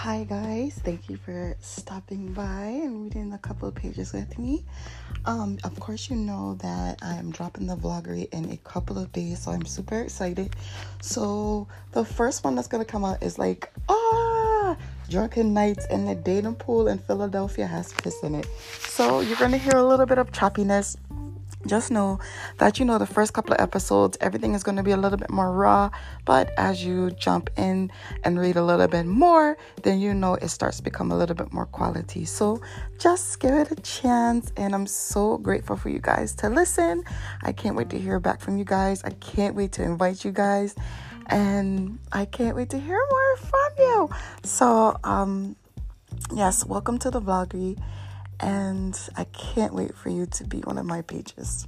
Hi, guys. Thank you for stopping by and reading a couple of pages with me. Um, of course, you know that I am dropping the Vlogairy in a couple of days, so I'm super excited. So, the first one that's gonna come out is like, ah, drunken nights in the dating pool in Philadelphia has piss in it. So, you're gonna hear a little bit of choppiness just know that you know the first couple of episodes everything is going to be a little bit more raw but as you jump in and read a little bit more then you know it starts to become a little bit more quality. So just give it a chance and i'm so grateful for you guys to listen. I can't wait to hear back from you guys. I can't wait to invite you guys and i can't wait to hear more from you. So um yes welcome to the Vlogairy and I can't wait for you to be one of my pages.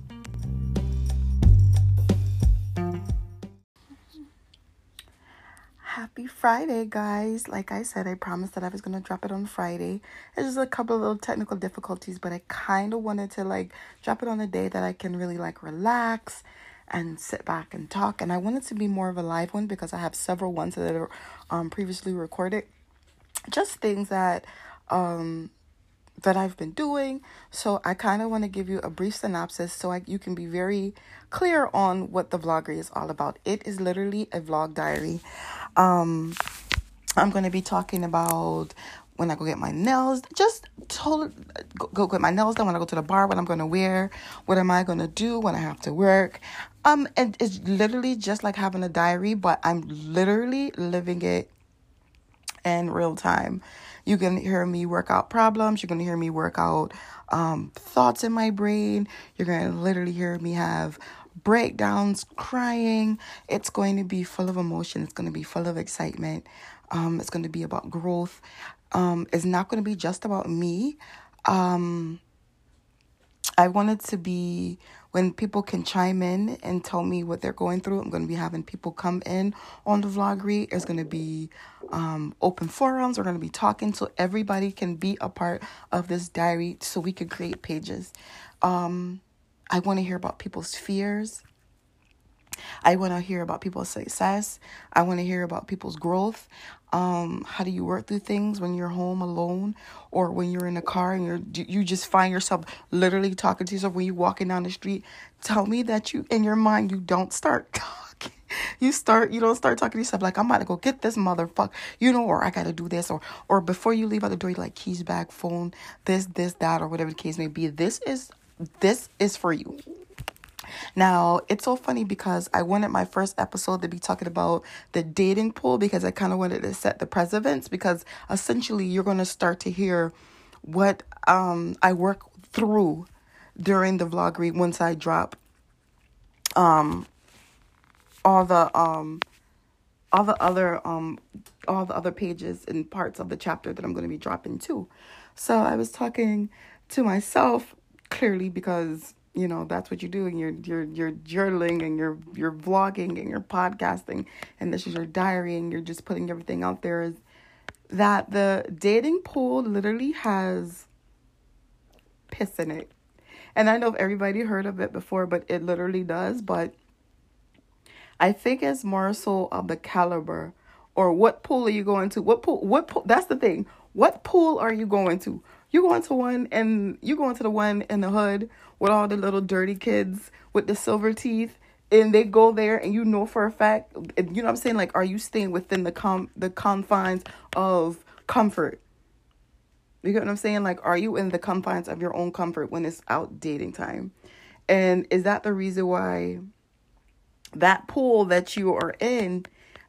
Happy Friday, guys. Like I said, I promised that I was going to drop it on Friday. There's just a couple of little technical difficulties, but I kind of wanted to like drop it on a day that I can really like relax and sit back and talk. And I wanted to be more of a live one because I have several ones that are um, previously recorded. Just things that um, that I've been doing. So I kind of want to give you a brief synopsis so I, you can be very clear on what the vlogger is all about. It is literally a vlog diary. Um, I'm going to be talking about when I go get my nails, just told go, go get my nails done when I go to the bar, what I'm going to wear, what am I going to do when I have to work. Um, and it's literally just like having a diary, but I'm literally living it in real time. You're going to hear me work out problems. You're going to hear me work out um, thoughts in my brain. You're going to literally hear me have breakdowns, crying. It's going to be full of emotion. It's going to be full of excitement. Um, it's going to be about growth. Um, it's not going to be just about me. Um, I wanted to be when people can chime in and tell me what they're going through. I'm going to be having people come in on the Vlogairy. There's going to be um, open forums. We're going to be talking so everybody can be a part of this diary so we can create pages. Um, I want to hear about people's fears. I want to hear about people's success. I want to hear about people's growth. Um, how do you work through things when you're home alone or when you're in a car and you're you just find yourself literally talking to yourself when you're walking down the street? Tell me that you in your mind you don't start talking. You start you don't start talking to yourself like I'm about to go get this motherfucker, you know, or I gotta do this, or or before you leave out the door, you're like keys, bag, phone, this, this, that, or whatever the case may be. This is this is for you. Now, it's so funny because I wanted my first episode to be talking about the dating pool because I kind of wanted to set the precedence because essentially you're going to start to hear what um, I work through during the vlog Vlogairy once I drop um, all the um, all the other um all the other pages and parts of the chapter that I'm going to be dropping too. So I was talking to myself clearly because you know that's what you're doing you're you're you're journaling and you're you're vlogging and you're podcasting and this is your diary and you're just putting everything out there is that the dating pool literally has piss in it. And i know if everybody heard of it before but it literally does but i think it's more so of the caliber or what pool are you going to? What pool what pool that's the thing. What pool are you going to? You going to one and you going to the one in the hood with all the little dirty kids with the silver teeth and they go there and you know for a fact you know what I'm saying? Like are you staying within the com the confines of comfort? You get what I'm saying? Like are you in the confines of your own comfort when it's out dating time? And is that the reason why that pool that you are in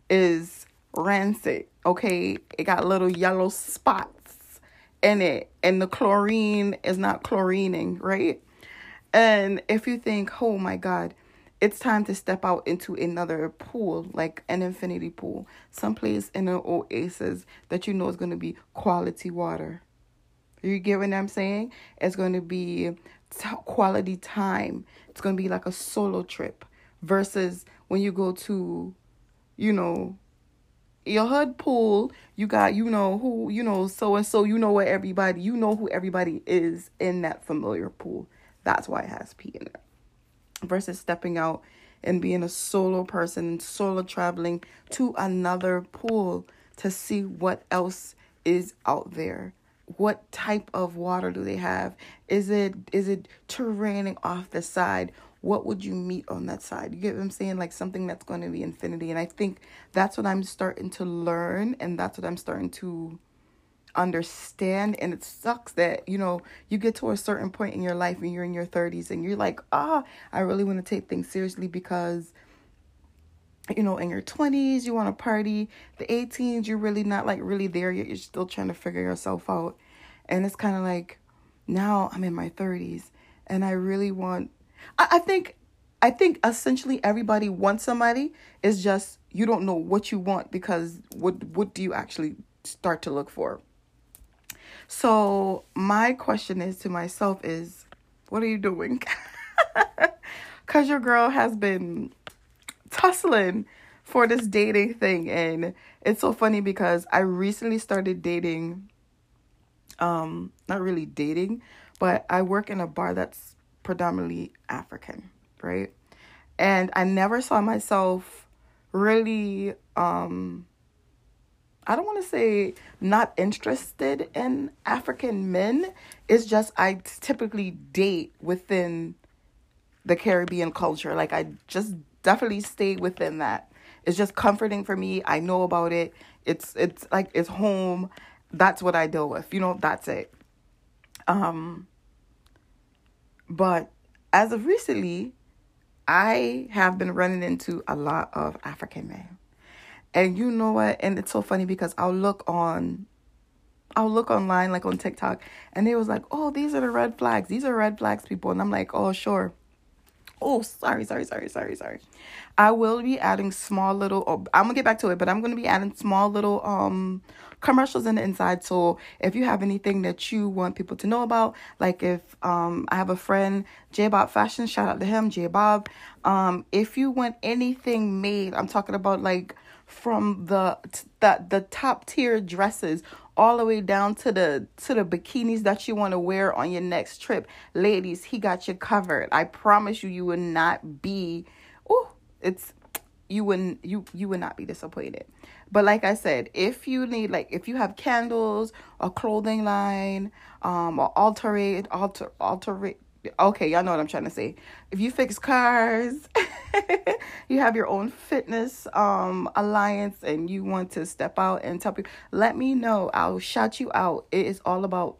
is rancid okay? It got little yellow spots in it and the chlorine is not chlorining, right? And if you think, oh my God, it's time to step out into another pool, like an infinity pool, someplace in an oasis that you know is going to be quality water. You get what I'm saying? It's going to be t- quality time. It's going to be like a solo trip versus when you go to, you know, your hood pool, you got, you know, who, you know, so and so, you know where everybody, you know who everybody is in that familiar pool. That's why it has P in it. Versus stepping out and being a solo person and solo traveling to another pool to see what else is out there? What type of water do they have? Is it is it terraining off the side? What would you meet on that side? You get what I'm saying? Like something that's going to be infinity. And I think that's what I'm starting to learn and that's what I'm starting to understand and it sucks that you know you get to a certain point in your life when you're in your 30s and you're like ah i really want to take things seriously because you know in your 20s you want to party the 18s you're really not like really there yet you're still trying to figure yourself out. And it's kind of like now i'm in my 30s and i really want I, I think i think essentially everybody wants somebody. It's just you don't know what you want because what what do you actually start to look for so my question is to myself is, what are you doing? Cause your girl has been tussling for this dating thing and it's so funny because I recently started dating um not really dating, but I work in a bar that's predominantly African, right? And I never saw myself really um I don't want to say not interested in African men. It's just I typically date within the Caribbean culture. Like I just definitely stay within that. It's just comforting for me. I know about it. It's it's like it's home. That's what I deal with. You know, that's it. Um but as of recently, I have been running into a lot of African men. And you know what? And it's so funny because I'll look on I'll look online like on TikTok and they was like, "Oh, these are the red flags. These are red flags, people." And I'm like, "Oh, sure." Oh, sorry, sorry, sorry, sorry, sorry. I will be adding small little oh, I'm going to get back to it, but I'm going to be adding small little um commercials in the inside. So if you have anything that you want people to know about, like if um I have a friend, J Bob Fashion, shout out to him, J Bob. Um, if you want anything made, I'm talking about like from the the the top tier dresses all the way down to the to the bikinis that you want to wear on your next trip. Ladies, he got you covered. I promise you you would not be oh, it's you wouldn't you you would not be disappointed. But like I said, if you need like if you have candles, a clothing line, um, or alter alter alter okay, y'all know what I'm trying to say. If you fix cars, you have your own fitness um alliance and you want to step out and tell people, let me know. I'll shout you out. It is all about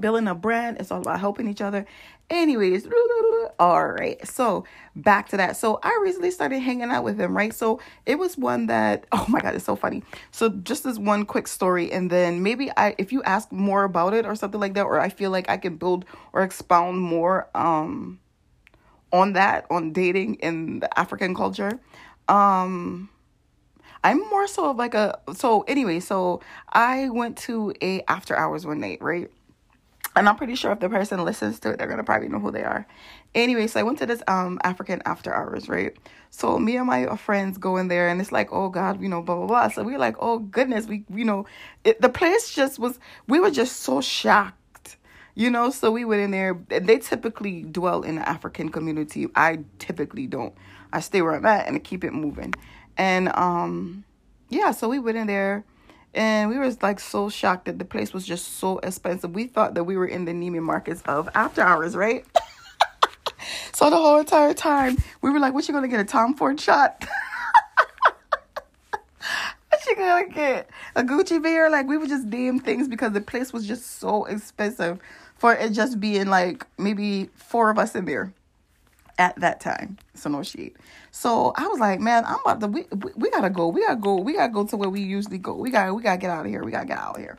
building a brand. It's all about helping each other. Anyways, all right. So back to that. So I recently started hanging out with him, right? So it was one that oh my god, it's so funny. So just this one quick story, and then maybe I if you ask more about it or something like that, or I feel like I can build or expound more um on that, on dating in the African culture. Um I'm more so of like a so anyway, so I went to a after hours one night, right? And I'm pretty sure if the person listens to it, they're gonna probably know who they are. Anyway, so I went to this um African after hours, right? So me and my friends go in there, and it's like, oh God, you know, blah blah blah. So we are like, oh goodness, we you know, it, the place just was. We were just so shocked, you know. So we went in there. They typically dwell in the African community. I typically don't. I stay where I'm at and keep it moving. And um, yeah. So we went in there and we were like so shocked that the place was just so expensive. We thought that we were in the Neiman Marcus of after hours, right? so the whole entire time we were like, "What you gonna get a Tom Ford shot?" what you gonna get a Gucci bear? Like we would just name things because the place was just so expensive for it just being like maybe four of us in there at that time. So no shade. So I was like, man, I'm about to we, we, we gotta go. We gotta go. We gotta go to where we usually go. We gotta we gotta get out of here. We gotta get out of here.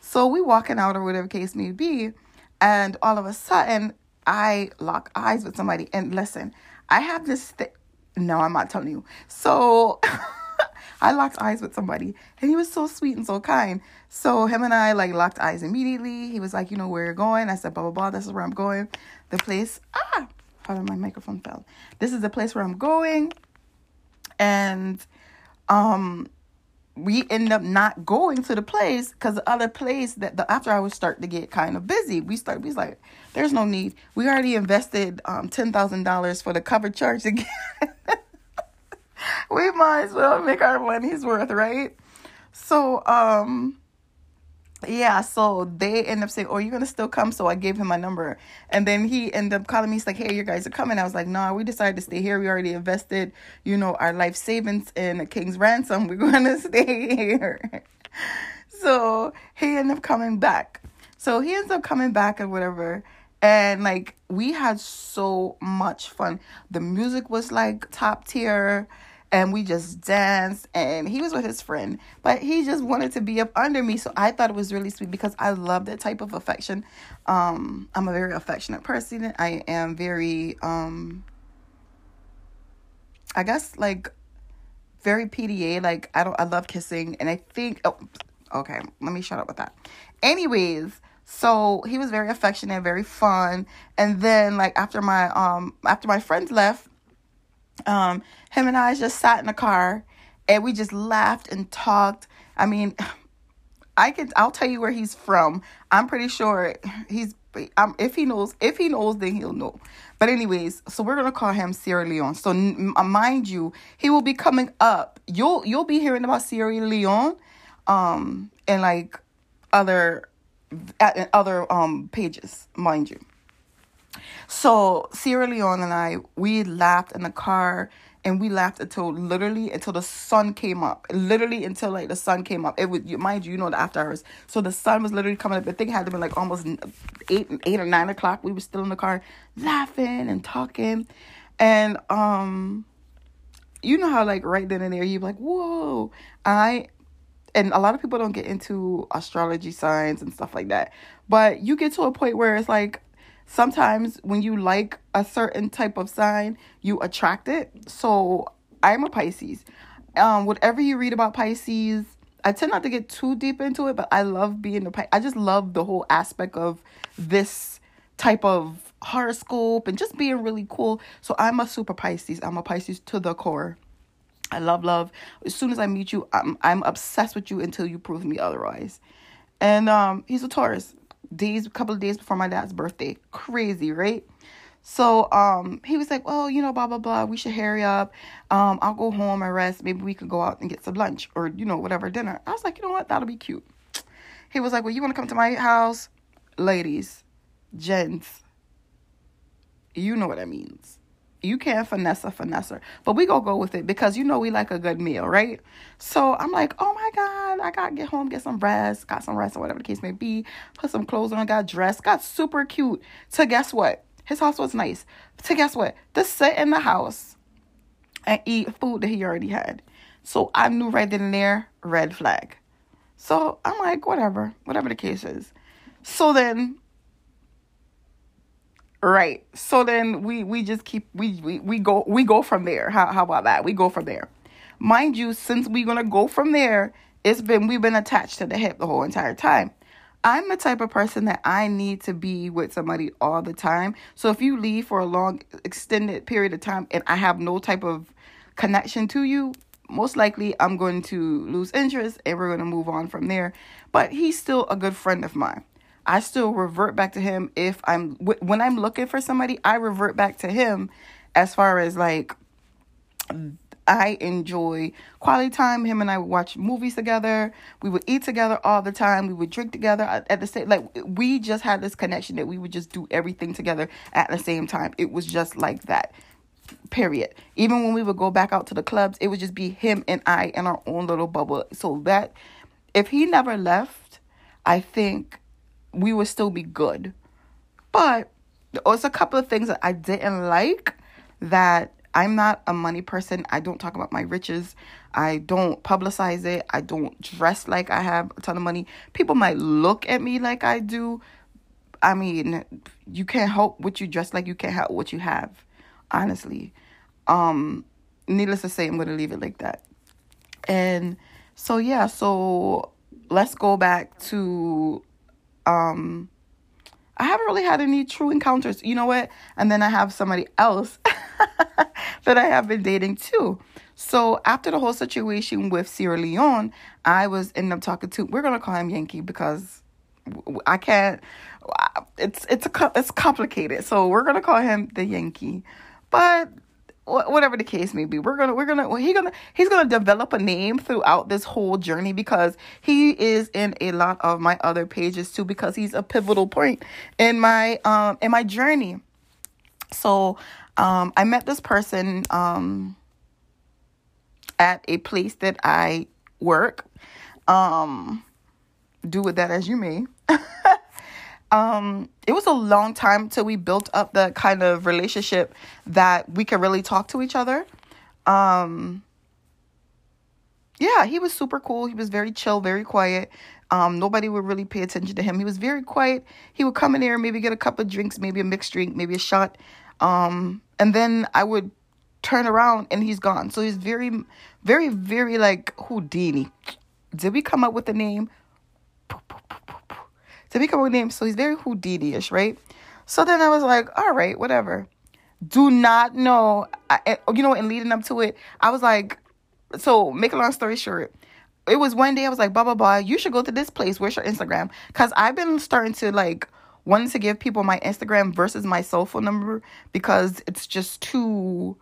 So we walking out or whatever case may be, and all of a sudden I lock eyes with somebody. And listen, I have this thing. No, I'm not telling you. So I locked eyes with somebody, and he was so sweet and so kind. So him and I like locked eyes immediately. He was like, you know where you're going. I said, blah blah blah. This is where I'm going. The place. Ah, Pardon, my microphone fell. This is the place where I'm going. And um we end up not going to the place because the other place that the after hours start to get kind of busy. We start we like, there's no need. We already invested um ten thousand dollars for the cover charge again. we might as well make our money's worth, right? So um yeah, so they end up saying, "Oh, you're gonna still come?" So I gave him my number, and then he ended up calling me. He's like, "Hey, you guys are coming." I was like, "Nah, we decided to stay here. We already invested, you know, our life savings in a king's ransom. We're gonna stay here." so he ended up coming back. So he ends up coming back and whatever, and like we had so much fun. The music was like top tier and we just danced and he was with his friend but he just wanted to be up under me so i thought it was really sweet because i love that type of affection. Um i'm a very affectionate person i am very um i guess like very pda like i don't i love kissing and i think oh okay let me shut up with that. Anyways so he was very affectionate very fun and then like after my um after my friends left um, him and I just sat in the car and we just laughed and talked. I mean, I can I'll tell you where he's from. I'm pretty sure he's um, if he knows if he knows then he'll know. But anyways, so we're gonna call him Sierra Leone. So uh, mind you, he will be coming up. You'll you'll be hearing about Sierra Leone, um, and like other at other um pages, mind you. So Sierra Leone and I, we laughed in the car and we laughed until literally until the sun came up. Literally until like the sun came up. It was mind you, you know the after hours. So the sun was literally coming up. I think it had to be like almost eight eight or nine o'clock. We were still in the car laughing and talking. And um you know how like right then and there you're like, whoa. I and a lot of people don't get into astrology signs and stuff like that. But you get to a point where it's like sometimes when you like a certain type of sign, you attract it. So I'm a Pisces. Um, whatever you read about Pisces, I tend not to get too deep into it, but I love being a Pisces. I just love the whole aspect of this type of horoscope and just being really cool. So I'm a super Pisces. I'm a Pisces to the core. I love love. As soon as I meet you, I'm I'm obsessed with you until you prove me otherwise. And um, he's a Taurus days, a couple of days before my dad's birthday. Crazy, right? So um he was like, Well, you know, blah blah blah, we should hurry up. Um, I'll go home and rest. Maybe we could go out and get some lunch or, you know, whatever dinner. I was like, you know what, that'll be cute. He was like, Well, you wanna come to my house? Ladies, gents, you know what that means you can't finesse a finesser. But we gonna go with it because you know we like a good meal, right? So I'm like, oh my God, I gotta get home, get some rest, got some rest or whatever the case may be, put some clothes on, got dressed, got super cute. To guess what? His house was nice. To guess what? To sit in the house and eat food that he already had. So I knew right then and there, red flag. So I'm like, whatever, whatever the case is. So then Right. So then we we just keep we we, we go we go from there. How how about that? We go from there. Mind you, since we're gonna go from there, it's been we've been attached to the hip the whole entire time. I'm the type of person that I need to be with somebody all the time. So if you leave for a long extended period of time and I have no type of connection to you, most likely I'm going to lose interest and we're going to move on from there. But he's still a good friend of mine. I still revert back to him if I'm when I'm looking for somebody, I revert back to him as far as like I enjoy quality time. Him and I would watch movies together. We would eat together all the time. We would drink together at the same like we just had this connection that we would just do everything together at the same time. It was just like that. Period. Even when we would go back out to the clubs, it would just be him and I in our own little bubble. So that if he never left, I think we would still be good. But there was a couple of things that I didn't like that I'm not a money person. I don't talk about my riches. I don't publicize it. I don't dress like I have a ton of money. People might look at me like I do. I mean, you can't help what you dress like. You can't help what you have. Honestly. Um, needless to say, I'm going to leave it like that. And so, yeah, so let's go back to um I haven't really had any true encounters. You know what? And then I have somebody else that I have been dating too. So after the whole situation with Sierra Leone, I was ended up talking to. We're gonna call him Yankee because I can't. It's it's a it's complicated. So we're gonna call him the Yankee. But whatever the case may be we're gonna we're gonna he gonna he's gonna develop a name throughout this whole journey because he is in a lot of my other pages too because he's a pivotal point in my um in my journey. So um i met this person um at a place that i work. Um do with that as you may um it was a long time till we built up the kind of relationship that we could really talk to each other. Um yeah he was super cool. He was very chill very quiet. Um nobody would really pay attention to him. He was very quiet. He would come in there maybe get a couple of drinks maybe a mixed drink maybe a shot. Um and then i would turn around and he's gone. So he's very very very like houdini. Did we come up with the name to become a name. So he's very Houdini-ish, right? So then I was like, all right, whatever. Do not know, I, you know, and leading up to it, I was like, so make a long story short, it was one day I was like, blah blah blah. You should go to this place. Where's your Instagram? Cause I've been starting to like wanting to give people my Instagram versus my cell phone number because it's just too,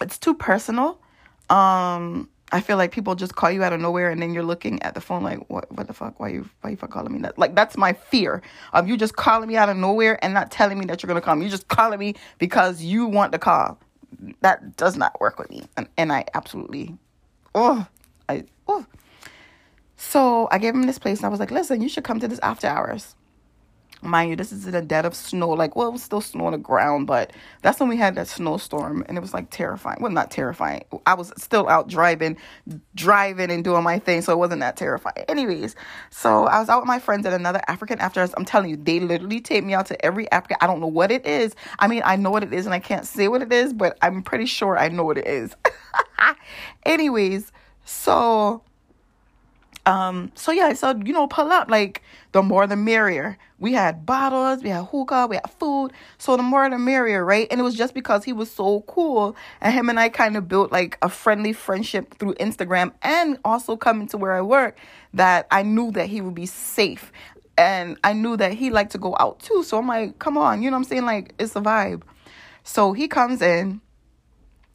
it's too personal. Um, I feel like people just call you out of nowhere and then you're looking at the phone like, what, what the fuck? Why you, why you calling me that? Like, that's my fear of you just calling me out of nowhere and not telling me that you're going to call me. You're just calling me because you want to call. That does not work with me. And, and I absolutely, oh, I, oh. So I gave him this place and I was like, listen, you should come to this after hours. Mind you, this is in the dead of snow. Like, well, it was still snow on the ground, but that's when we had that snowstorm, and it was like terrifying. Well, not terrifying. I was still out driving, driving and doing my thing, so it wasn't that terrifying. Anyways, so I was out with my friends at another African after I'm telling you, they literally take me out to every African. I don't know what it is. I mean, I know what it is, and I can't say what it is, but I'm pretty sure I know what it is. Anyways, so um, so yeah, so you know, pull up like the more the merrier. We had bottles, we had hookah, we had food. So the more the merrier, right? And it was just because he was so cool. And him and I kind of built like a friendly friendship through Instagram and also coming to where I work that I knew that he would be safe. And I knew that he liked to go out too. So I'm like, come on, you know what I'm saying? Like it's a vibe. So he comes in.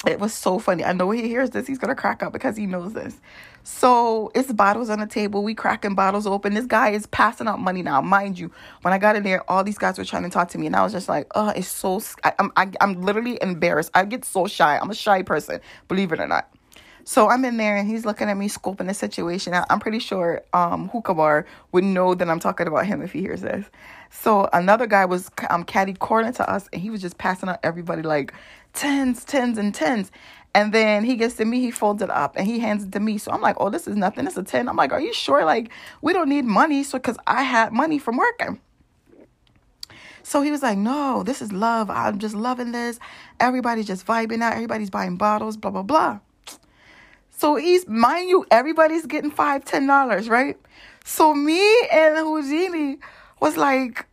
It was so funny. I know he hears this, he's gonna crack up because he knows this. So it's bottles on the table. We cracking bottles open. This guy is passing out money now, mind you. When I got in there, all these guys were trying to talk to me, and I was just like, "Oh, it's so." I, I'm I, am i am literally embarrassed. I get so shy. I'm a shy person, believe it or not. So I'm in there, and he's looking at me, scoping the situation. I'm pretty sure um Hookah Bar would know that I'm talking about him if he hears this. So another guy was um caddied corner to us, and he was just passing out everybody like tens, tens, and tens. And then he gets to me, he folds it up and he hands it to me. So I'm like, oh, this is nothing. It's a 10. I'm like, are you sure? Like, we don't need money. So, because I had money from working. So he was like, no, this is love. I'm just loving this. Everybody's just vibing out. Everybody's buying bottles, blah, blah, blah. So he's, mind you, everybody's getting five, ten dollars, right? So me and Houdini was like,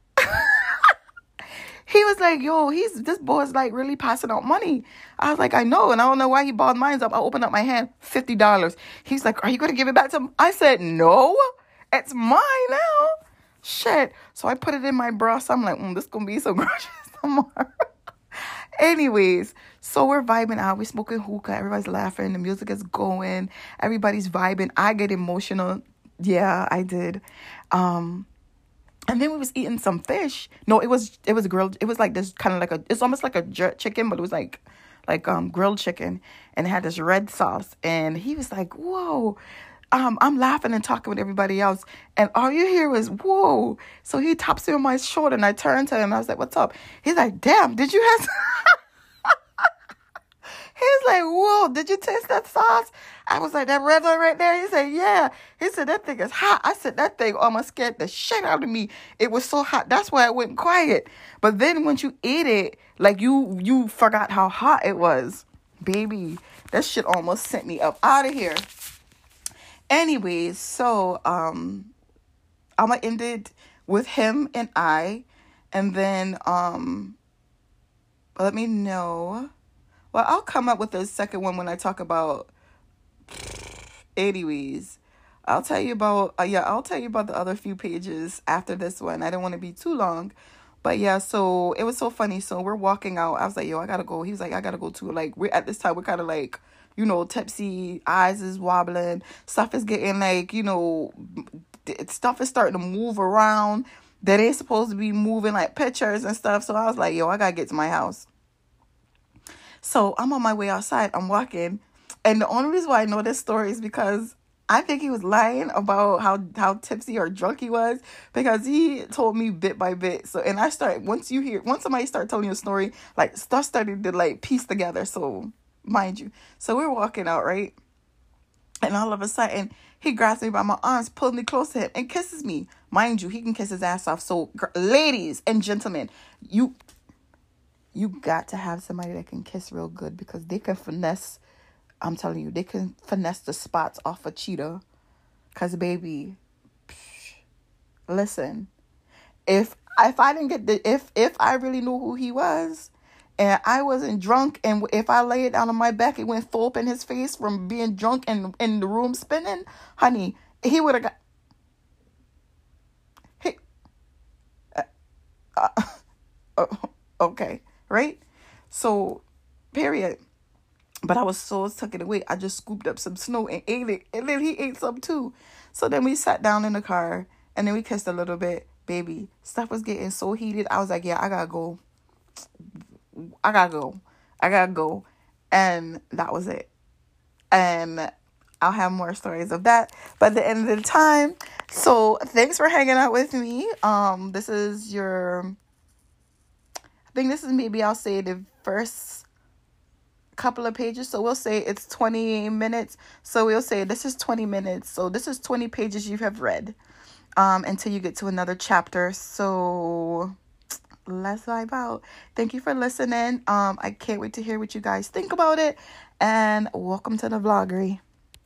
he was like, yo, he's this boy's like really passing out money. I was like, I know, and I don't know why he balled mine up. I opened up my hand, fifty dollars. He's like, Are you gonna give it back to him? I said, No, it's mine now. Shit. So I put it in my bra. So I'm like, mm, this gonna be some groceries tomorrow. Anyways, so we're vibing out. We're smoking hookah. Everybody's laughing. The music is going. Everybody's vibing. I get emotional. Yeah, I did. Um, and then we was eating some fish. No, it was it was grilled. It was like this kind of like a. It's almost like a jerk chicken, but it was like like um grilled chicken, and it had this red sauce. And he was like, "Whoa." Um, I'm laughing and talking with everybody else, and all you hear is "whoa." So he taps me on my shoulder, and I turned to him. I was like, "What's up?" He's like, "Damn, did you have?" He's like, whoa, did you taste that sauce? I was like, that red one right there? He said, yeah. He said, that thing is hot. I said, that thing almost scared the shit out of me. It was so hot. That's why I went quiet. But then once you ate it, like you you forgot how hot it was. Baby, that shit almost sent me up out of here. Anyways, so um I'm gonna end it with him and I. And then um let me know well, I'll come up with a second one when I talk about. Anyways, I'll tell you about uh, yeah, I'll tell you about the other few pages after this one. I don't want to be too long, But yeah, so it was so funny. So we're walking out. I was like, yo, I gotta go. He was like, I gotta go too. Like we're at this time, we're kind of like, you know, tipsy, eyes is wobbling, stuff is getting like, you know, stuff is starting to move around that ain't supposed to be moving like pictures and stuff. So I was like, yo, I gotta get to my house. So I'm on my way outside. I'm walking. And the only reason why I know this story is because I think he was lying about how how tipsy or drunk he was because he told me bit by bit. So and I start once you hear once somebody start telling you a story, like stuff started to like piece together. So mind you, so we're walking out right, and all of a sudden he grabs me by my arms, pulls me close to him, and kisses me. Mind you, he can kiss his ass off. So ladies and gentlemen, you you got to have somebody that can kiss real good because they can finesse I'm telling you, they can finesse the spots off a cheetah. Cause baby, psh, listen, if if I didn't get the if if I really knew who he was, and I wasn't drunk, and if I lay it down on my back, it went full up in his face from being drunk and in the room spinning, honey, he would have got. He, uh, uh, okay, right? So, period. But I was so tucking away, I just scooped up some snow and ate it. And then he ate some too. So then we sat down in the car and then we kissed a little bit. Baby, stuff was getting so heated. I was like, yeah, I gotta go. I gotta go. I gotta go. And that was it. And I'll have more stories of that. But at the end of the time, so thanks for hanging out with me. Um, this is your think this is maybe I'll say the first couple of pages. So we'll say it's 20 minutes. So we'll say this is 20 minutes. So this is 20 pages you have read um, until you get to another chapter. So let's vibe out. Thank you for listening. Um, I can't wait to hear what you guys think about it. And welcome to the Vlogairy.